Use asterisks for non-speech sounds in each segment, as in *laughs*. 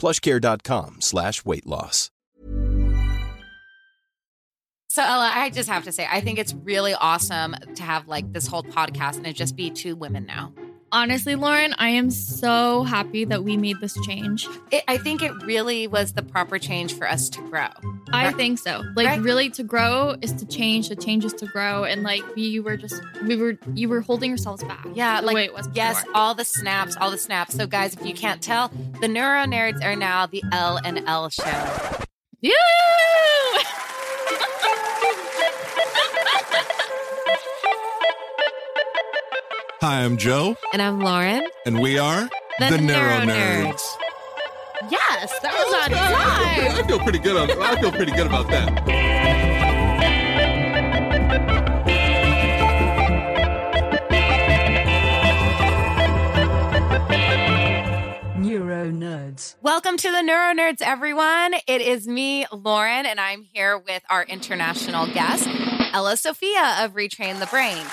plushcare.com slash weight loss. So Ella, I just have to say, I think it's really awesome to have like this whole podcast and it just be two women now. Honestly, Lauren, I am so happy that we made this change. It, I think it really was the proper change for us to grow. I Right? think so. Like Right. really to grow is to change, to change is to grow. And like we were just we were you were holding yourselves back. Yeah, the like it was before. yes, all the snaps, all the snaps. So guys, if you can't tell, the Neuro Nerds are now the L and L show. Yoo! *laughs* Hi, I'm Joe, And I'm Lauren. and we are The Neuro Nerds. Nerds. yes, that was on time. I time. feel pretty good. On, I feel pretty good about that. Neuro Nerds. Welcome to the Neuro Nerds, everyone. It is me, Lauren, and I'm here with our international guest, Ella Sofia of Retrain the Brain.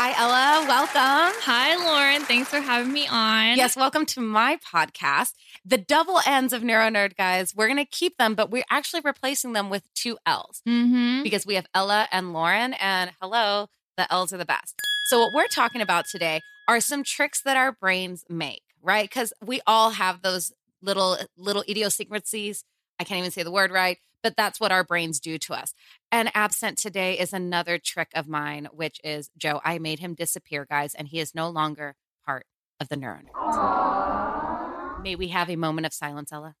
Hi, Ella. Welcome. Hi, Lauren. Thanks for having me on. Yes, welcome to my podcast. The double ends of Neuro Nerd, guys. We're going to keep them, but we're actually replacing them with two L's Mm-hmm. because we have Ella and Lauren. And hello, the L's are the best. So, what we're talking about today are some tricks that our brains make, right? Because we all have those little little idiosyncrasies. I can't even say the word right, but that's what our brains do to us. And absent today is another trick of mine, which is Joe. I made him disappear, guys, and he is no longer part of the Neuro Nerds. May we have a moment of silence, Ella?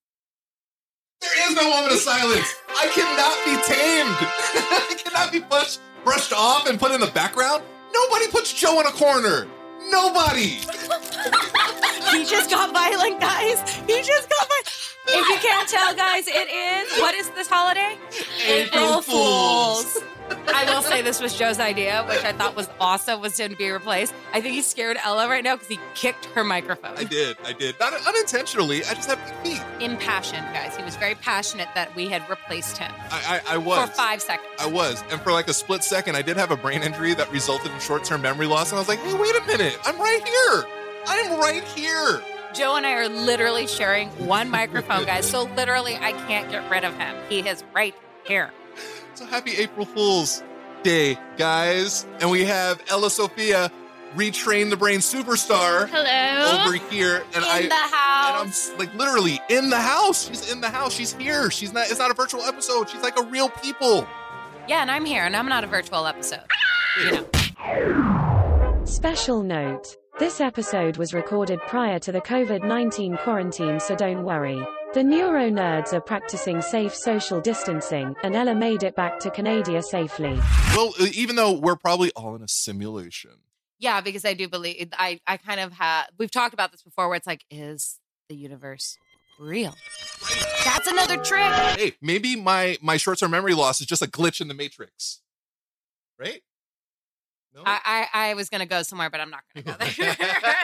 There is no moment of silence. I cannot be tamed. *laughs* I cannot be pushed, brushed off, and put in the background. Nobody puts Joe in a corner. Nobody. *laughs* he just got violent, guys. He just got violent. If you can't tell, guys, it is what is this holiday? April Fools. I will say this was Joe's idea, which I thought was awesome, was to be replaced. I think he's scared Ella right now because he kicked her microphone. I did. I did. Not unintentionally. I just have big feet. Impassioned, guys. He was very passionate that we had replaced him I, I, I was. for five seconds. I was. And for like a split second, I did have a brain injury that resulted in short term memory loss. And I was like, hey, wait a minute. I'm right here. I'm right here. Joe and I are literally sharing one microphone, guys. So literally, I can't get rid of him. He is right here. So happy April Fool's Day, guys. And we have Ella Sofia, retrain the brain superstar, Hello. over here. And In I the and I'm like literally in the house. She's in the house. She's here. She's not it's not a virtual episode. She's like a real people. Yeah, and I'm here, and I'm not a virtual episode. You know. Special note. This episode was recorded prior to the COVID 19 quarantine, so don't worry. The Neuro Nerds are practicing safe social distancing, and Ella made it back to Canada safely. Well, even though we're probably all in a simulation. Yeah, because I do believe I I kind of have we've talked about this before where it's like is the universe real? That's another trick. Hey, maybe my my short term memory loss is just a glitch in the matrix. Right? No. I I, I was going to go somewhere but I'm not going to go *laughs* there.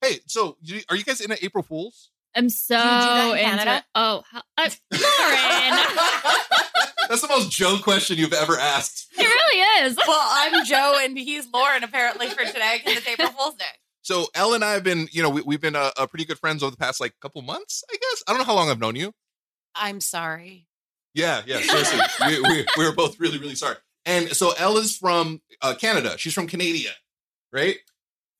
*laughs* hey, so you- are you guys into April Fools? I'm so that in into Canada? Oh, how- uh, Lauren. *laughs* That's the most Joe question you've ever asked. It really is. Well, I'm Joe and he's Lauren apparently for today because it's April Fool's Day. So Elle and I have been, you know, we, we've been uh, uh, pretty good friends over the past like couple months, I guess. I don't know how long I've known you. I'm sorry. Yeah, yeah, seriously. we, we, we were both really, really sorry. And so Elle is from uh, Canada. She's from Canada, right?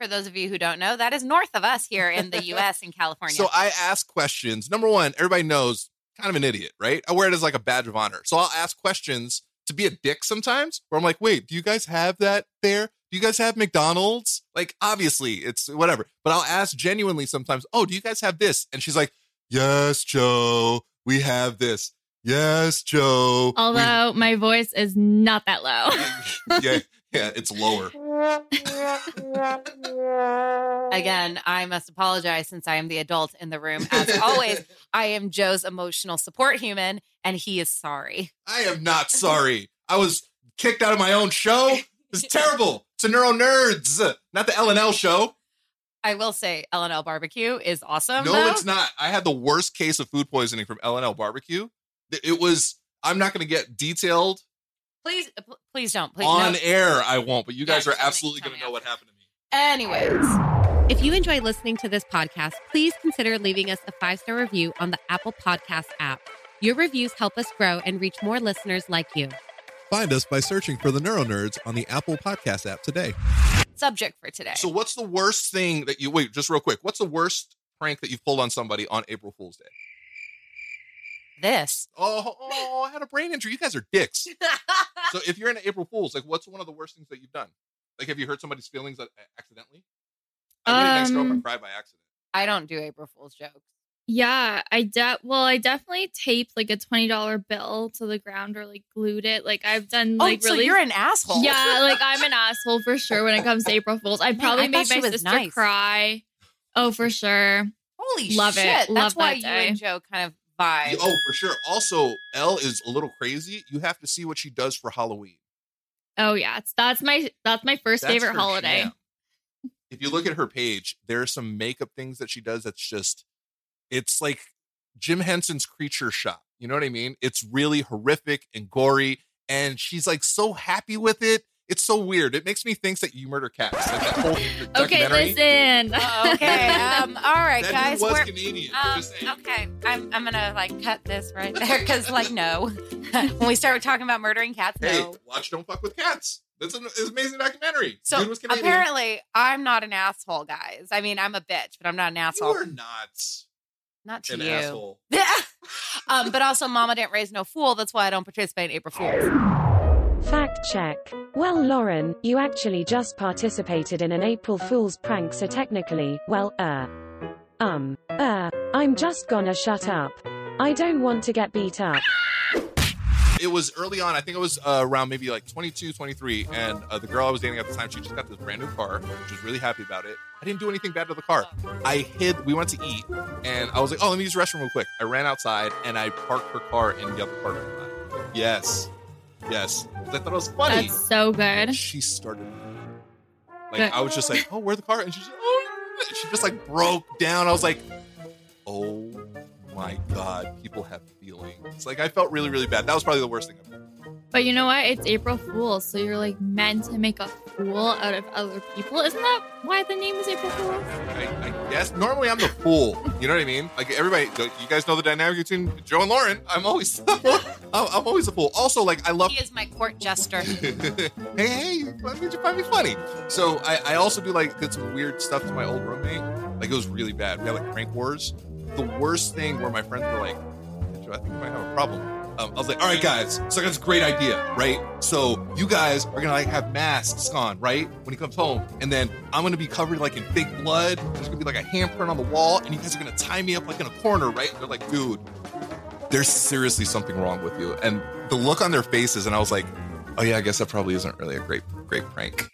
For those of you who don't know, that is north of us here in the *laughs* US in California. So I ask questions. Number one, everybody knows kind of an idiot, right? I wear it as like a badge of honor. So I'll ask questions to be a dick sometimes where I'm like, wait, do you guys have that there? Do you guys have McDonald's? Like, obviously, it's whatever. But I'll ask genuinely sometimes, oh, do you guys have this? And she's like, yes, Joe, we have this. Yes, Joe. we-" Although my voice is not that low. *laughs* yeah, yeah, it's lower. Again, I must apologize since I am the adult in the room. As always, *laughs* I am Joe's emotional support human, and he is sorry. I am not sorry. I was kicked out of my own show. It's terrible. It's a Neuro Nerds, not the L and L show. I will say L&L barbecue is awesome. No, though. it's not. I had the worst case of food poisoning from L and L barbecue. It- It was. I'm not going to get detailed Please, uh, please don't. Please on no. air. I won't. But you Yeah, guys are absolutely going to know what happened to me. Anyways, if you enjoy listening to this podcast, please consider leaving us a five star review on the Apple Podcast app. Your reviews help us grow and reach more listeners like you. Find us by searching for the Neuro Nerds on the Apple Podcast app today. Subject for today. So, what's the worst thing that you wait? Just real quick. What's the worst prank that you've pulled on somebody on April Fool's Day? This. Oh, oh, I had a brain injury. You guys are dicks. so, if you're in April Fool's, like, what's one of the worst things that you've done? Like, have you hurt somebody's feelings accidentally? I made an ex girlfriend Um, cry by accident. I don't do April Fool's jokes. Yeah, I de well, I definitely taped like a twenty dollar bill to the ground or like glued it. Like I've done like oh, so really you're an asshole. Yeah, like *laughs* I'm an asshole for sure when it comes to April Fools. I probably I made my sister nice. cry. Oh, for sure. Holy Love it. shit. Love That's why that you and Joe kind of vibe. Oh, for sure. Also, Elle is a little crazy. You have to see what she does for Halloween. Oh yeah, it's that's my that's my first That's favorite holiday. jam. If you look at her page, there are some makeup things that she does that's just, it's like Jim Henson's Creature Shop. You know what I mean? It's really horrific and gory, and she's like so happy with it. It's so weird. It makes me think that you murder cats. Like that whole *laughs* Okay, listen. *laughs* Okay. Um, all right, That guys. dude was we're- Canadian. Um, okay, I'm I'm gonna like cut this right there because like no, *laughs* when we start talking about murdering cats, Hey, no. watch Don't Fuck with Cats. That's an, it's an amazing documentary. So was apparently, I'm not an asshole, guys. I mean, I'm a bitch, but I'm not an asshole. You're not not to an you. asshole. um, but also, Mama didn't raise no fool. That's why I don't participate in April Fools. Fact check. Well, Lauren, you actually just participated in an April Fool's prank, so technically, well, uh. Um, uh, I'm just gonna shut up. I don't want to get beat up. it was early on. I think it was uh, around maybe like 22, 23. And uh, the girl I was dating at the time, she just got this brand new car. Which was really happy about it. I didn't do anything bad to the car. I hid. We went to eat, and I was like, "Oh, let me use the restroom real quick." I ran outside and I parked her car in the other parking lot. Yes, yes. I thought it was funny. That's so good. she started. Like Good. I was just like, "Oh, where the car?" And she's, "Oh," she just like broke down. I was like, "Oh my god, people have feelings." Like I felt really, really bad. That was probably the worst thing I've. But you know what? It's April Fool's, so you're like meant to make a fool out of other people. Isn't that why the name is April Fool's? I, I guess normally I'm the fool. You know what I mean? Like everybody, you guys know the dynamic between Joe and Lauren. I'm always, *laughs* I'm, I'm always a fool. Also, like I love. He is my court jester. *laughs* hey, hey, why did you find me funny? So I, I also do like did some weird stuff to my old roommate. Like it was really bad. We had like prank wars. The worst thing where my friends were like, Joe, I think we might have a problem. Um, I was like, all right, guys. So I got this great idea, right? So you guys are gonna like have masks on, right? When he comes home, and then I'm gonna be covered like in fake blood. There's gonna be like a handprint on the wall, and you guys are gonna tie me up like in a corner, right? And they're like, dude, there's seriously something wrong with you. And the look on their faces, and I was like, oh yeah, I guess that probably isn't really a great, great prank.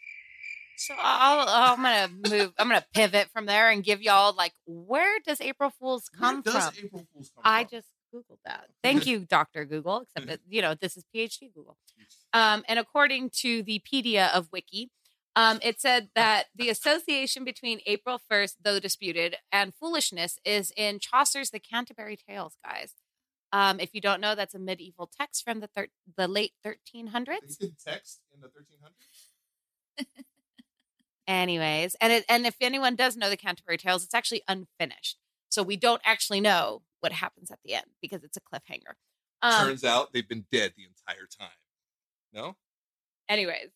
So I'll, I'm gonna move. I'm gonna pivot from there and give y'all like, where does April Fools come Where does from? April Fool's come I from? just googled that. Thank you, Doctor Google. Except that you know this is PhD Google. Um, and according to the Pedia of Wiki, um, it said that the association between April 1st, though disputed, and foolishness is in Chaucer's The Canterbury Tales, guys. Um, if you don't know, that's a medieval text from the thir- the late 1300s. You text in the 1300s. *laughs* Anyways, and it, and if anyone does know the Canterbury Tales, it's actually unfinished, so we don't actually know what happens at the end because it's a cliffhanger. Um, Turns out they've been dead the entire time. No? anyways,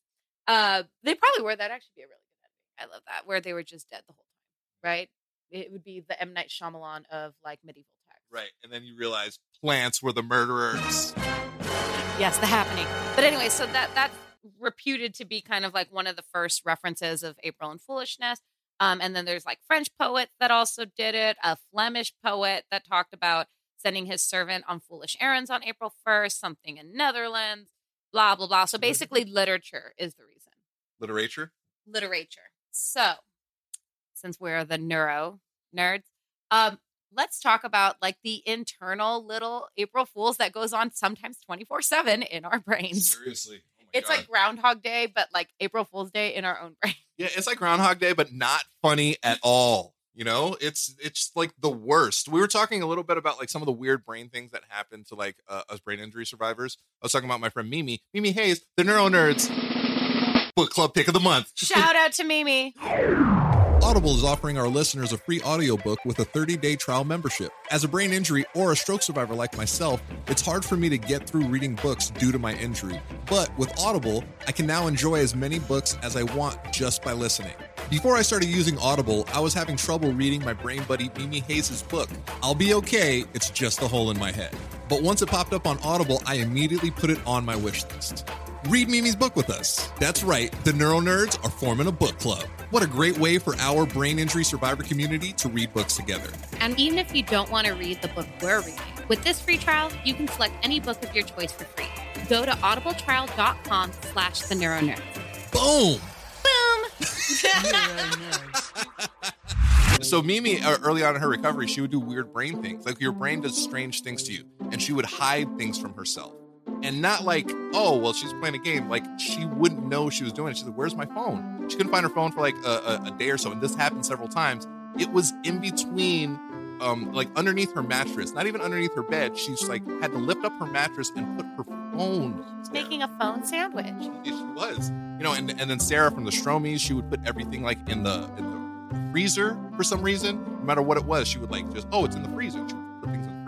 uh, they probably were. That'd actually be a really good ending. I love that where they were just dead the whole time, right? It would be the M Night Shyamalan of like medieval text. Right. And then you realize plants were the murderers. Yes, the happening. But anyway, so that that's reputed to be kind of like one of the first references of April and foolishness. Um, and then there's like French poets that also did it, a Flemish poet that talked about sending his servant on foolish errands on April 1st, something in Netherlands, blah, blah, blah. So basically, literature is the reason. Literature? Literature. So, since we're the neuro nerds, um, let's talk about like the internal little April Fools that goes on sometimes 24 7 in our brains. Seriously. It's God. like Groundhog Day, but like April Fool's Day in our own *laughs* brain. Yeah, it's like Groundhog Day, but not funny at all. You know, it's it's like the worst. We were talking a little bit about like some of the weird brain things that happen to like uh, us brain injury survivors. I was talking about my friend Mimi, Mimi Hayes, the Neuro Nerds book club pick of the month. Shout out to Mimi. Audible is offering our listeners a free audiobook with a 30-day trial membership. As a brain injury or a stroke survivor like myself, it's hard for me to get through reading books due to my injury. But with Audible, I can now enjoy as many books as I want just by listening. Before I started using Audible, I was having trouble reading my brain buddy Mimi Hayes' book. I'll be okay, it's just a hole in my head. But once it popped up on Audible, I immediately put it on my wish list. Read Mimi's book with us. That's right, the Neuro Nerds are forming a book club. What a great way for our brain injury survivor community to read books together. And even if you don't want to read the book we're reading, with this free trial, you can select any book of your choice for free. Go to audibletrial.com slash the neuronerd. Boom! Boom! *laughs* so Mimi, uh, early on in her recovery, she would do weird brain things. Like your brain does strange things to you, and she would hide things from herself. And not like, oh, well, she's playing a game. Like she wouldn't know she was doing it. She's like, "Where's my phone?" She couldn't find her phone for like a, a, a day or so, and this happened several times. It was in between, um, like underneath her mattress, not even underneath her bed. She's like had to lift up her mattress and put her phone. there. Making a phone sandwich. Yeah, she was. You know, and, and then Sarah from the Stromies, she would put everything like in the in the freezer for some reason. No matter what it was, she would like just, oh, it's in the freezer.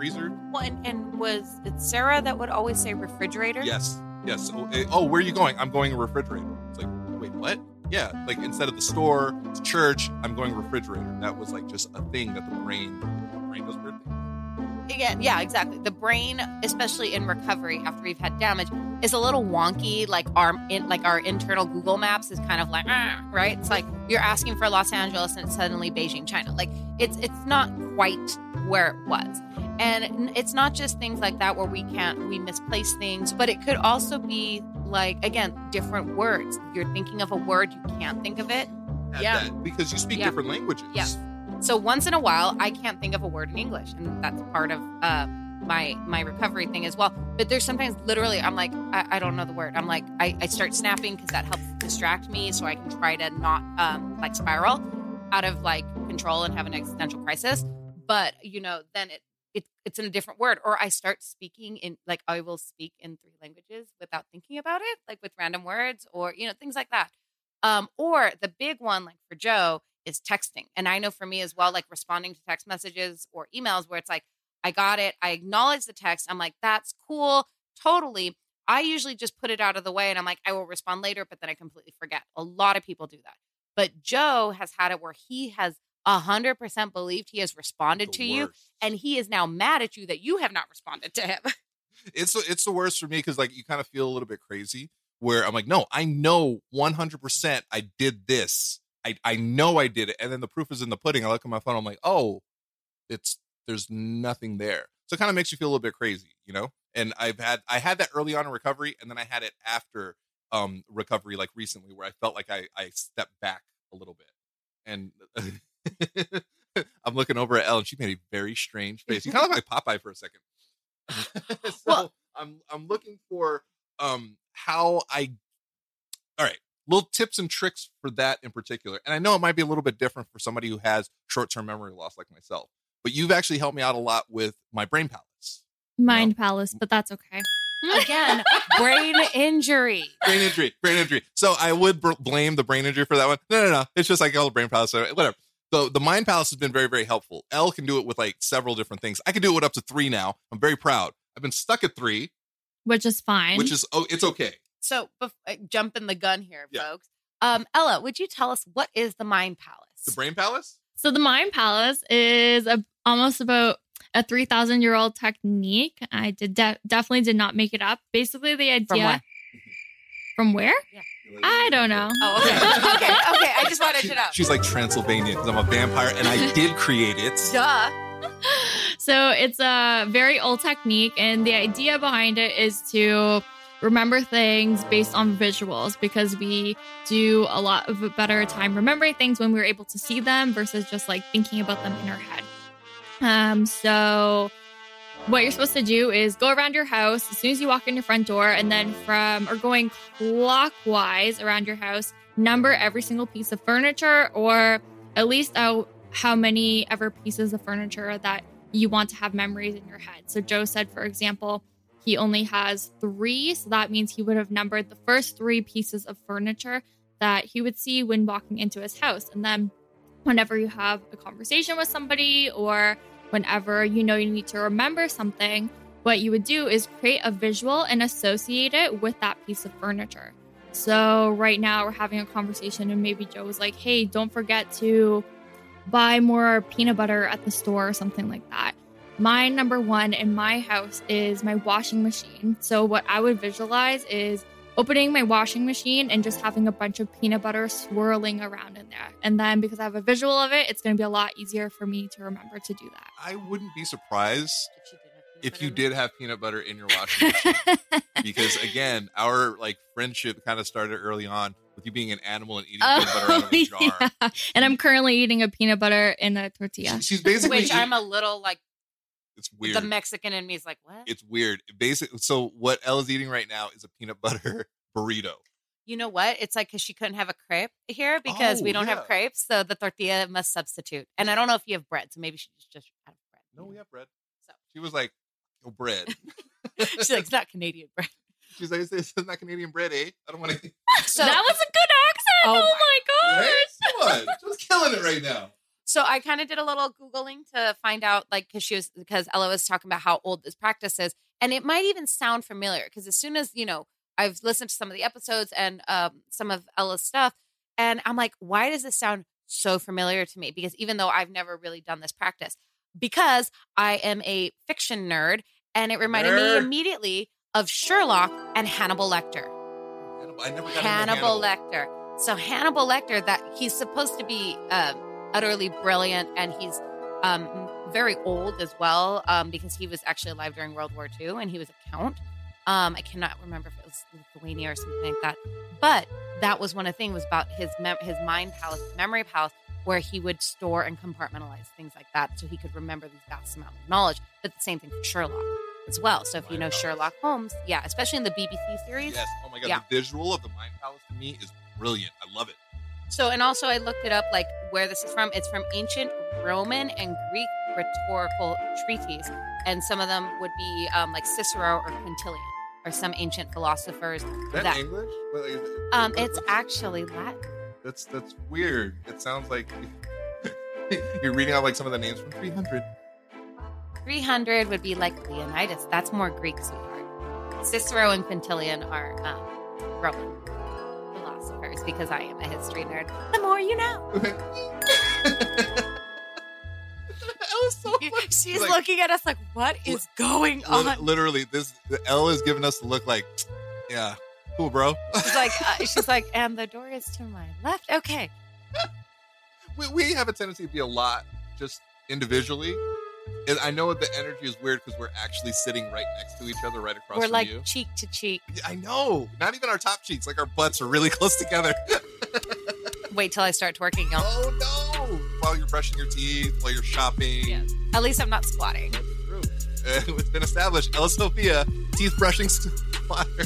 Freezer. Well, and, and was it Sarah that would always say refrigerator? Yes, yes. Oh, eh, oh, where are you going? I'm going refrigerator. It's like, wait, what? Yeah, like instead of the store, to church, I'm going refrigerator. That was like just a thing that the brain, the brain does weird things. Yeah, yeah, exactly. The brain, especially in recovery after we've had damage, is a little wonky. Like our in, like our internal Google Maps is kind of like, "Ah," right? It's like you're asking for Los Angeles and it's suddenly Beijing, China. Like it's it's not quite where it was. And it's not just things like that where we can't we misplace things, but it could also be like again different words. You're thinking of a word, you can't think of it. Yeah. that, because you speak Yeah. different languages. Yeah. So once in a while, I can't think of a word in English, and that's part of uh, my my recovery thing as well. But there's sometimes literally I'm like I, I don't know the word. I'm like I, I start snapping because that helps distract me, so I can try to not um, like spiral out of like control and have an existential crisis. But you know, then it. It, it's in a different word or i start speaking in like i will speak in three languages without thinking about it like with random words or you know things like that um, or the big one, like for Joe, is texting. And I know for me as well, like responding to text messages or emails where it's like, I got it. I acknowledge the text. I'm like, that's cool. Totally. I usually just put it out of the way and I'm like, I will respond later, but then I completely forget. A lot of people do that. But Joe has had it where he has 100% believed he has responded The to you and he is now mad at you that you have not responded to him. *laughs* it's it's the worst for me because like you kind of feel a little bit crazy where I'm like, no, I know 100% I did this. I I know I did it, and then the proof is in the pudding. I look at my phone, I'm like, oh, it's there's nothing there. So it kind of makes you feel a little bit crazy, you know. And I've had I had that early on in recovery, and then I had it after um recovery, like recently, where I felt like I I stepped back a little bit, and *laughs* *laughs* I'm looking over at Elle, and she made a very strange face. You kind of look like Popeye for a second. *laughs* *laughs* so Well- I'm I'm looking for um how I all right little tips and tricks for that in particular and i know it might be a little bit different for somebody who has short-term memory loss like myself but you've actually helped me out a lot with my brain palace Mind Palace, but that's okay. Again, brain injury. brain injury, brain injury. So I would br- blame the brain injury for that one. No, no, no. It's just like all the brain palace, so whatever. So the mind palace has been very, very helpful. L can do it with like several different things. I can do it with up to three now. I'm very proud. I've been stuck at three, Which is fine. which is oh, it's okay. So, bef- uh, jumping the gun here, Yeah. folks. Um, Ella, would you tell us what is the Mind Palace? The brain palace. So the Mind Palace is a, almost about a 3,000 year old technique. I did de- definitely did not make it up. Basically, the idea From where? from where? I don't know. Oh, okay. *laughs* okay. Okay. I just wanted She- to know. she's like Transylvania because I'm a vampire and I did create it. *laughs* Duh. So it's a very old technique, and the idea behind it is to remember things based on visuals because we do a lot of a better time remembering things when we're able to see them versus just like thinking about them in our head. Um, so what you're supposed to do is go around your house as soon as you walk in your front door, and then from or going clockwise around your house, number every single piece of furniture or at least out how many ever pieces of furniture that you want to have memories in your head. So Joe said, for example, he only has three. So that means he would have numbered the first three pieces of furniture that he would see when walking into his house. And then whenever you have a conversation with somebody or whenever you know you need to remember something, what you would do is create a visual and associate it with that piece of furniture. So right now we're having a conversation and maybe Joe was like, "Hey, don't forget to buy more peanut butter at the store or something like that." My number 1 in my house is my washing machine. So what I would visualize is opening my washing machine and just having a bunch of peanut butter swirling around in there. And then because I have a visual of it, it's going to be a lot easier for me to remember to do that. I wouldn't be surprised If if you did have peanut butter in your washing machine. *laughs* because again, our like friendship kind of started early on with you being an animal and eating oh, peanut butter out of a *laughs* jar. Oh, yeah. And I'm currently eating a peanut butter in a tortilla. She's basically Which I'm a little like it's weird. the Mexican in me is like, what? it's weird. Basic. So what Ella's eating right now is a peanut *laughs* butter burrito. You know what? It's like because she couldn't have a crepe here because we Oh, don't yeah. have crepes, so the tortilla must substitute. And I don't know if you have bread, so maybe she just just of bread. No, we have bread. So. She was like, "No bread." *laughs* *laughs* She's like, it's not Canadian bread. She's like, "This is not Canadian bread, eh? I don't want to." So that was a good accent. Oh Oh, my gosh. Right? Come on, she was killing it right now. So I kind of did a little googling to find out, like, because she was because Ella was talking about how old this practice is, and it might even sound familiar. Because as soon as you know, I've listened to some of the episodes and um, some of Ella's stuff, and I'm like, why does this sound so familiar to me? Because even though I've never really done this practice, because I am a fiction nerd, and it reminded me immediately of Sherlock and Hannibal Lecter. Hannibal, I never got into Hannibal Lecter. So Hannibal Lecter, that he's supposed to be um, utterly brilliant, and he's um, very old as well, um, because he was actually alive during World War II, and he was a count. Um, I cannot remember if it was Lithuania or something like that, but that was one of the things was about his mem- his mind palace, his memory palace, where he would store and compartmentalize things like that, so he could remember these vast amounts of knowledge. But the same thing for Sherlock as well. So if you know palace. Sherlock Holmes, yeah, especially in the BBC series, Yes. Oh my god, Yeah. the visual of the Mind Palace to me is brilliant. I love it. So, and also I looked it up, like where this is from. It's from ancient Roman and Greek rhetorical treatises, and some of them would be um, like Cicero or Quintilian, or some ancient philosophers. Is that, That- English? What, is it- Um, it's actually Latin. that's that's weird. It sounds like *laughs* you're reading out like some of the names from 300. 300 would be like Leonidas. That's more Greek, sweetheart. Cicero and Quintilian are um, Roman philosophers because I am a history nerd. The more you know. that was *laughs* so funny. She's Like- looking at us like, what is going on? Literally, this Ella is giving us the look like, yeah, cool, bro. She's like, *laughs* uh, she's like, and the door is to my left. Okay. *laughs* we, we have a tendency to be a lot just individually. And I know the energy is weird because we're actually sitting right next to each other, right across We're from like you. cheek to cheek. I know. Not even our top cheeks, like our butts are really *laughs* close together. *laughs* Wait till I start twerking, y'all. oh no! While you're brushing your teeth, while you're shopping. Yes. At least I'm not squatting. That's true. Uh, *laughs* it's been established. Ella Sofia, teeth brushing squatter.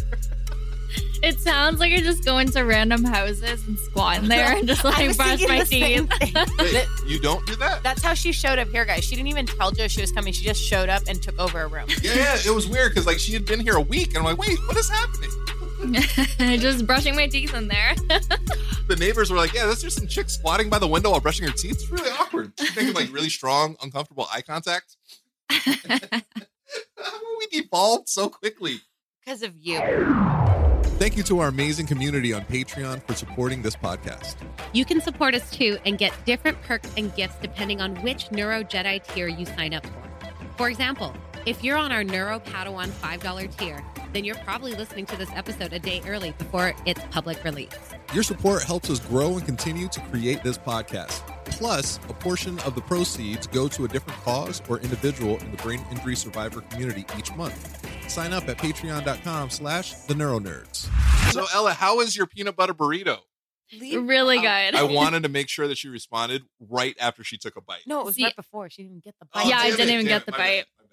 It sounds like you're just going to random houses and squatting *laughs* there and just I like was brush thinking my the same teeth. thing. *laughs* Wait, you don't do that? That's how she showed up here, guys. She didn't even tell Joe she was coming. She just showed up and took over a room. Yeah, yeah, it was weird because like she had been here a week, and I'm like, wait, what is happening? *laughs* just brushing my teeth in there. The neighbors were like, yeah, there's just some chick squatting by the window while brushing her teeth. It's really awkward. She's making like really strong, uncomfortable eye contact. How do we devolved so quickly? Because of you. Thank you to our amazing community on Patreon for supporting this podcast. You can support us too and get different perks and gifts depending on which Neuro Jedi tier you sign up for. For example, if you're on our Neuro Padawan $5 tier, then you're probably listening to this episode a day early before its public release. Your support helps us grow and continue to create this podcast. Plus, a portion of the proceeds go to a different cause or individual in the brain injury survivor community each month. Sign up at patreon.com slash the neuronerds. So Ella, how is your peanut butter burrito? really Oh, good. I *laughs* wanted to make sure that she responded right after she took a bite. No, it was See- right before. She didn't even get the Oh, bite. Yeah, I damn didn't it, even damn get it, the my bite. bad, my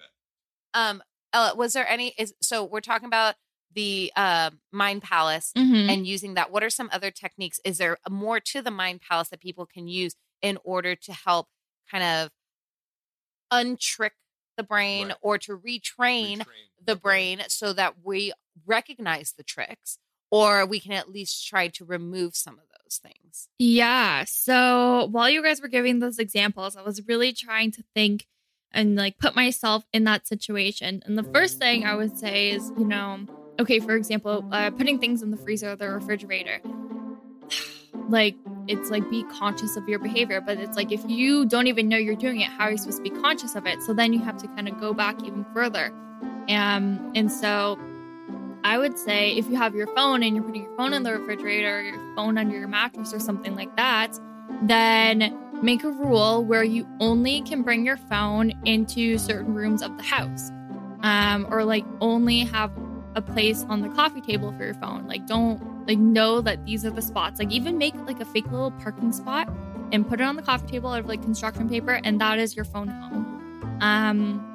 bad. Um, Ella, was there any? Is so we're talking about the uh, Mind Palace Mhm. and using that. What are some other techniques? Is there more to the Mind Palace that people can use in order to help kind of untrick the brain Right. or to retrain Retrain the brain so that we recognize the tricks or we can at least try to remove some of those things. Yeah. So while you guys were giving those examples, I was really trying to think and like put myself in that situation. And the first thing I would say is, you know, okay, for example, uh, putting things in the freezer or the refrigerator. Like, it's like be conscious of your behavior, but it's like if you don't even know you're doing it, how are you supposed to be conscious of it? So then you have to kind of go back even further. Um, and so I would say if you have your phone and you're putting your phone in the refrigerator or your phone under your mattress or something like that, then make a rule where you only can bring your phone into certain rooms of the house. Um, or like only have a place on the coffee table for your phone. Like don't like know that these are the spots. Like even make like a fake little parking spot and put it on the coffee table out of like construction paper and that is your phone home. Um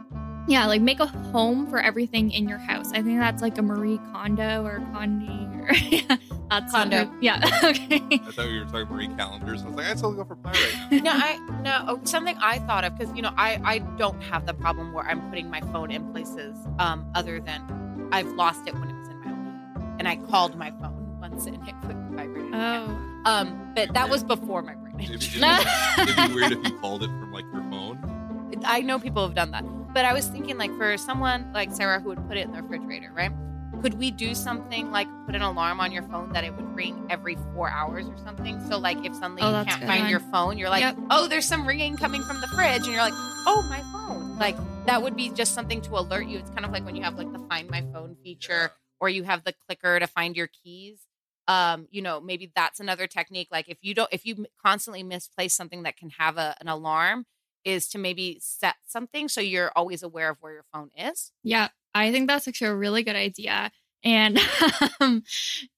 yeah, like make a home for everything in your house. I think that's like a Marie Kondo or Condi or *laughs* yeah, that's Kondo. Yeah. *laughs* okay. I thought you were talking Marie Callender's. I was like, I totally go for pie right *laughs* now. no, I no oh, something I thought of because you know I I don't have the problem where I'm putting my phone in places um other than I've lost it when it was in my own and I called my phone once and it quick vibrated. Oh. Um, but that was before my brain. It'd, injury. it'd be, *laughs* it'd be weird if you called it from like your phone. I know people have done that, but I was thinking like for someone like Sarah who would put it in the refrigerator, right? Could we do something like put an alarm on your phone that it would ring every four hours or something? So like if suddenly Oh, you can't find one. your phone, you're like, Yep. oh, there's some ringing coming from the fridge, and you're like, oh, my phone. Like that would be just something to alert you. It's kind of like when you have like the Find My Phone feature, or you have the clicker to find your keys. Um, you know, maybe that's another technique. Like if you don't, if you constantly misplace something that can have a, an alarm, is to maybe set something so you're always aware of where your phone is. Yeah, I think that's actually a really good idea. And *laughs* um,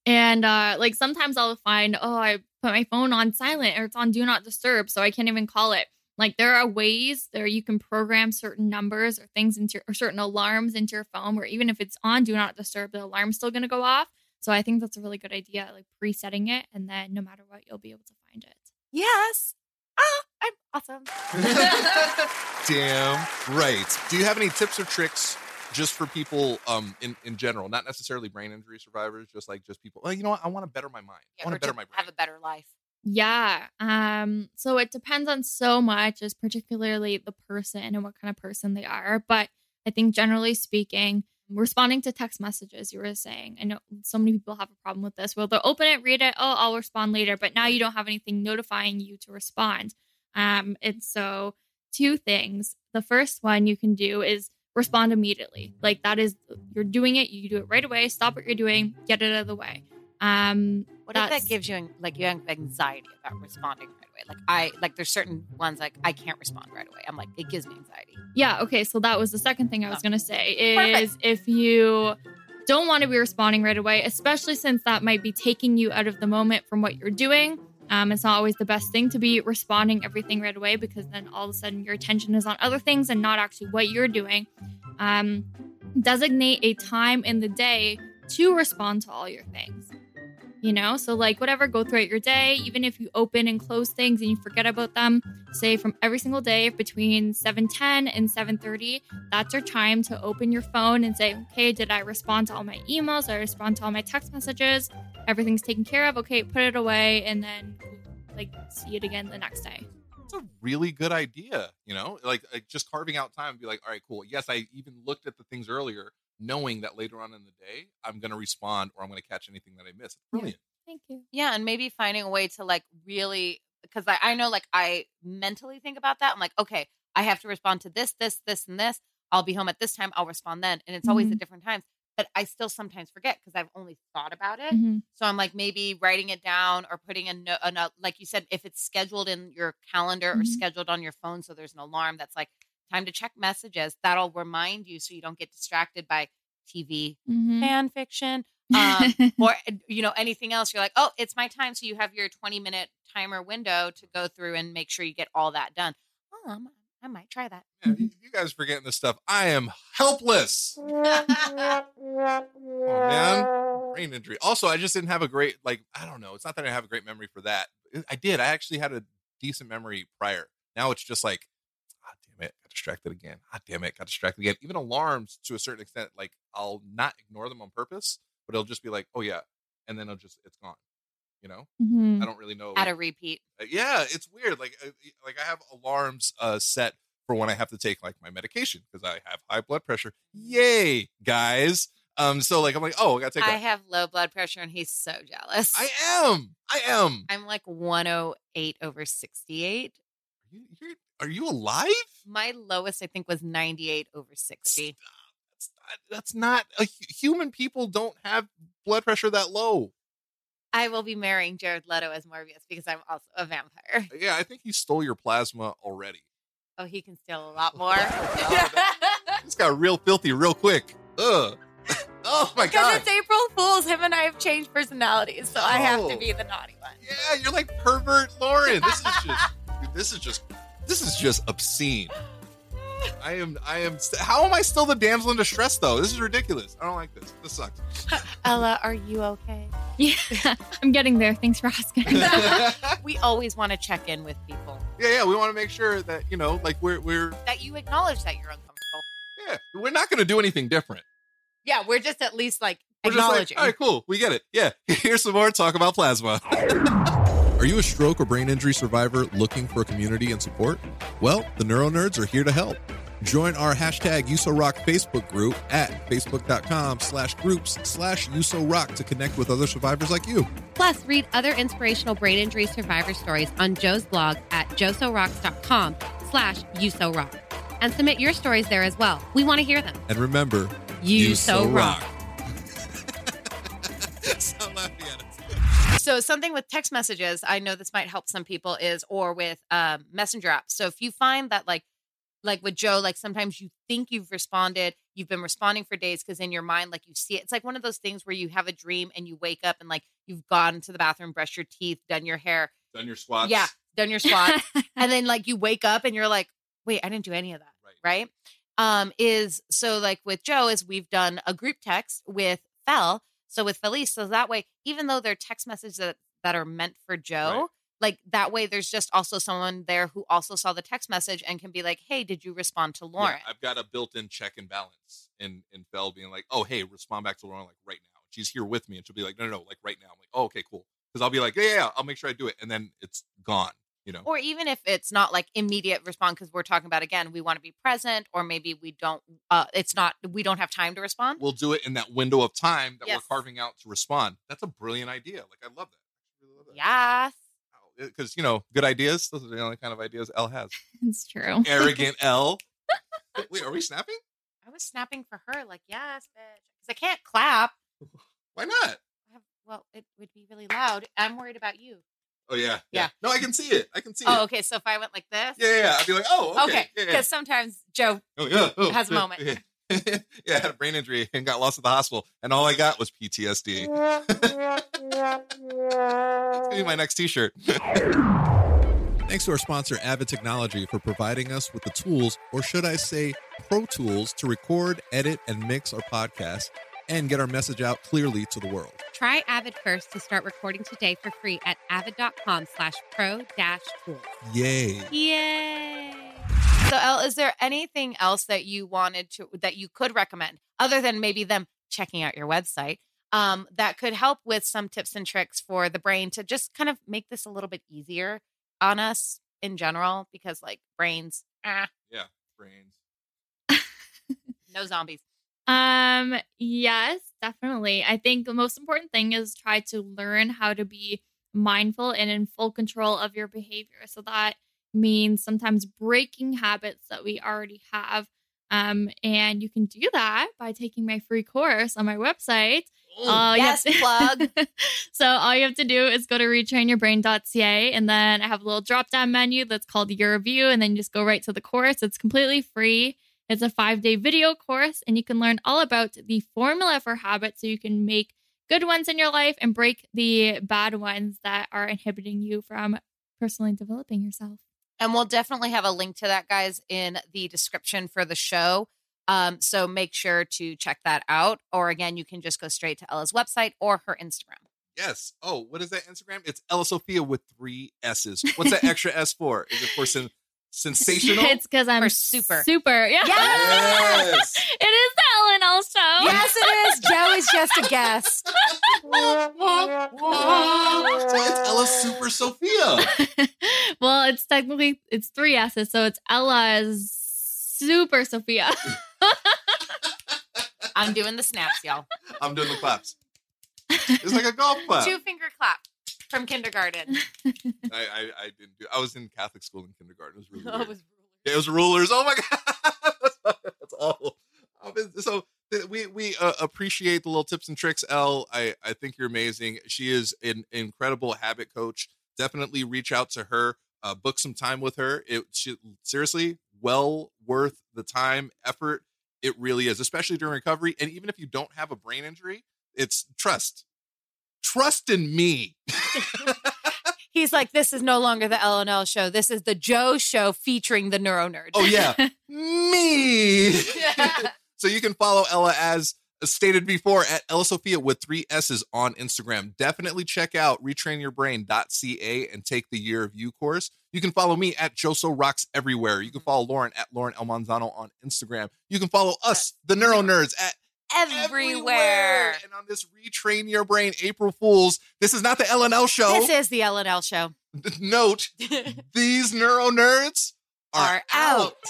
and uh like sometimes I'll find, oh, I put my phone on silent or it's on do not disturb, so I can't even call it. Like there are ways there you can program certain numbers or things into or certain alarms into your phone where even if it's on do not disturb, the alarm's still gonna go off. So I think that's a really good idea, like presetting it, and then no matter what, you'll be able to find it. Yes. Ah, I'm awesome. *laughs* *laughs* Damn right. Do you have any tips or tricks just for people um in, in general, not necessarily brain injury survivors, just like just people, well, you know what? I want to better my mind. I want to better my brain. have a better life. Yeah. Um, so it depends on so much, as particularly the person and what kind of person they are. But I think generally speaking, responding to text messages, you were saying, I know so many people have a problem with this. Well, they'll open it, read it, oh, I'll respond later, but now you don't have anything notifying you to respond. Um, and so two things. The first one you can do is respond immediately. Like that is you're doing it, you do it right away, stop what you're doing, get it out of the way. Um What if that gives you like you have anxiety about responding right away? Like I like there's certain ones like I can't respond right away. I'm like it gives me anxiety. Yeah, okay, so that was the second thing I was Oh. going to say is if you don't want to be responding right away, especially since that might be taking you out of the moment from what you're doing. Um, it's not always the best thing to be responding everything right away because then all of a sudden your attention is on other things and not actually what you're doing. Um, designate a time in the day to respond to all your things. You know, so like whatever, go throughout your day, even if you open and close things and you forget about them, say from every single day between 7:10 and 7:30, that's your time to open your phone and say, "Okay, did I respond to all my emails? Did I respond to all my text messages? Everything's taken care of. Okay, put it away and then like see it again the next day." It's a really good idea, you know, like, like just carving out time and be like, all right, cool. Yes, I even looked at the things earlier, knowing that later on in the day I'm going to respond or I'm going to catch anything that I missed. It's brilliant. Thank you. Yeah, and maybe finding a way to like really because I, I know like I mentally think about that. I'm like, okay, I have to respond to this, this, this, and this. I'll be home at this time. I'll respond then, and it's always Mhm. at different times. But I still sometimes forget because I've only thought about it. Mhm. So I'm like maybe writing it down or putting a note, a like you said, if it's scheduled in your calendar or Mhm. scheduled on your phone, so there's an alarm that's like time to check messages. That'll remind you so you don't get distracted by TV, Mhm. fan fiction, um, *laughs* or you know anything else. You're like, oh, it's my time. So you have your 20 minute timer window to go through and make sure you get all that done. Oh, I'm, I might try that. Yeah, you, you guys forgetting this stuff. I am helpless. Oh man, brain injury. Also, I just didn't have a great like. I don't know. It's not that I have a great memory for that. I did. I actually had a decent memory prior. Now it's just like, damn it, got distracted again. Ah, damn it, got distracted again. Even alarms, to a certain extent, like I'll not ignore them on purpose, but it'll just be like, oh yeah, and then it'll just it's gone. You know, Mhm. I don't really know. At a repeat. Uh, yeah it's weird like uh, like i have alarms uh set for when i have to take like my medication because i have high blood pressure yay guys um so like i'm like oh i gotta take I that. have low blood pressure and he's so jealous. I am i am I'm like 108 over 68. you, you're, are you alive My lowest, I think, was 98 over 60. that's not, that's not a, human people don't have blood pressure that low I will be marrying Jared Leto as Morbius because I'm also a vampire. Uh, yeah i think he stole your plasma already Oh, he can steal a *laughs* lot more. this got real filthy real quick Ugh. *laughs* oh my god. Because it's April Fool's, him and I have changed personalities, so I have to Oh. be the naughty one. Yeah, you're like pervert Lauren. This is just *laughs* dude, this is just this is just obscene. I am I am st- how am I still the damsel in distress though? This is ridiculous. I don't like this. This sucks. *laughs* Ella, are you okay? Yeah, *laughs* I'm getting there. Thanks for asking. *laughs* We always want to check in with people yeah, yeah. we want to make sure that, you know, like we're we're that you acknowledge that you're uncomfortable. yeah, we're not going to do anything different. Yeah, we're just at least like We're just like, acknowledging. all right, cool. We get it. Yeah. Here's some more talk about plasma. Are you a stroke or brain injury survivor looking for a community and support? Well, the Neuro Nerds are here to help. Join our hashtag USORock Facebook group at facebook.com slash groups slash USORock to connect with other survivors like you. Plus, read other inspirational brain injury survivor stories on Joe's blog at joesorocks.com slash uso-rock. And submit your stories there as well. We want to hear them. And remember, You so rock. Stop laughing at us. So something with text messages, I know this might help some people is or with um, messenger apps. So if you find that like like with Joe, like sometimes you think you've responded, you've been responding for days because in your mind, like you see it. It's like one of those things where you have a dream and you wake up and like you've gone to the bathroom, brushed your teeth, done your hair, Done your squats. yeah, done your squats, *laughs* and then like you wake up and you're like, wait, I didn't do any of that. Right. Right. Um, is so like with Joe is we've done a group text with Fel. So with Felice, so that way, even though they're text messages that, that are meant for Joe, Right. like that way there's just also someone there who also saw the text message and can be like, Hey, did you respond to Lauren? Yeah, I've got a built-in check and balance in in Fell being like, oh hey, respond back to Lauren like right now. She's here with me, and she'll be like, no, no, no, like right now. I'm like, oh okay, cool. Because I'll be like, yeah, yeah, yeah, I'll make sure I do it, and then it's gone. You know, or even if it's not like immediate response because we're talking about again we want to be present or maybe we don't uh it's not we don't have time to respond we'll do it in that window of time that Yes. we're carving out to respond. That's a brilliant idea. Like I love that. Really love that. yes Because you know, good ideas. Those are the only kind of ideas L has. *laughs* it's true. Arrogant L. *laughs* Wait, are we snapping? i was snapping for her like yes bitch because i can't clap Why not? Well it would be really loud i'm worried about you Oh yeah, Yeah. No, I can see it. I can see oh it. okay so if i went like this Yeah, yeah, yeah. I'd be like, oh, okay. okay Yeah, because yeah. sometimes joe Oh, yeah. Oh, has a moment. Yeah. *laughs* yeah, I had a brain injury and got lost at the hospital, and all I got was PTSD. That's *laughs* gonna be my next T-shirt. *laughs* Thanks to our sponsor, Avid Technology, for providing us with the tools, or should I say, pro tools, to record, edit, and mix our podcast. And get our message out clearly to the world. Try Avid first to start recording today for free at avid.com slash pro dash tools. Yay. Yay. So, Elle, is there anything else that you wanted to that you could recommend other than maybe them checking out your website um, that could help with some tips and tricks for the brain to just kind of make this a little bit easier on us in general? Because like brains, ah, Yeah, brains. *laughs* no zombies. Um, yes, definitely. I think the most important thing is try to learn how to be mindful and in full control of your behavior. So that means sometimes breaking habits that we already have. Um, and you can do that by taking my free course on my website. All you have yes, *laughs* plug. so all you have to do is go to retrainyourbrain.ca and then I have a little drop down menu that's called year of you and then you just go right to the course. It's completely free. It's a five day video course and you can learn all about the formula for habits so you can make good ones in your life and break the bad ones that are inhibiting you from personally developing yourself. And we'll definitely have a link to that, guys, in the description for the show. Um, so make sure to check that out. Or again, you can just go straight to Ella's website or her Instagram. Yes. Oh, what is that Instagram? It's Ella Sofia with three S's. What's that extra S for? Is it for sen- sensational? It's because I'm For super. Super. Yeah. Yes. it is the Ellen L show. Yes, it is. Joe is just a guest. it's Ella Super Sofia. *laughs* well, it's technically it's three S's, so it's Ella's Super Sofia. I'm doing the snaps, y'all. I'm doing the claps. It's like a golf clap. Two finger clap from kindergarten. *laughs* I, I, I didn't do. I was in Catholic school in kindergarten. It was really *laughs* Oh, weird. it was Yeah, it was rulers. Oh my *laughs* god, that's awful. Um, So we we uh, appreciate the little tips and tricks. Elle, I I think you're amazing. She is an incredible habit coach. Definitely reach out to her. Uh, book some time with her. It she, seriously well worth the time effort. It really is, especially during recovery. And even if you don't have a brain injury, it's trust. Trust in me. *laughs* He's like, this is no longer the LNL show. This is the Joe show featuring the Neuro Nerd. Oh yeah, *laughs* me. *laughs* so you can follow Ella as stated before at Ella Sofia with three S's on Instagram. Definitely check out retrainyourbrain.ca and take the year of you course. You can follow me at joesorocks everywhere. You can mm-hmm. follow Lauren at Lauren El Manzano on Instagram. You can follow us, the Neuro Nerds, at Everywhere. And on this Retrain Your Brain April Fools, this is not the LNL show. This is the LNL show. Note, *laughs* these Neuro Nerds are, Are out. *laughs*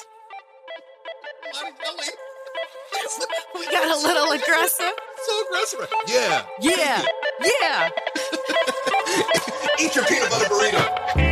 We got a little *laughs* aggressive. So aggressive. Yeah. Yeah. Yeah. Eat your peanut butter burrito.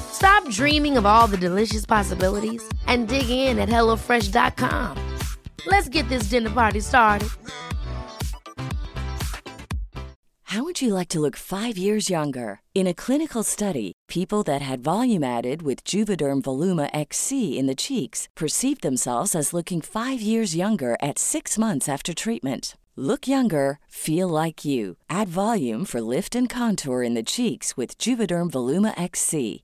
Stop dreaming of all the delicious possibilities and dig in at HelloFresh.com. Let's get this dinner party started. How would you like to look five years younger? In a clinical study, people that had volume added with Juvederm Voluma XC in the cheeks perceived themselves as looking five years younger at six months after treatment. Look younger, feel like you. Add volume for lift and contour in the cheeks with Juvederm Voluma XC.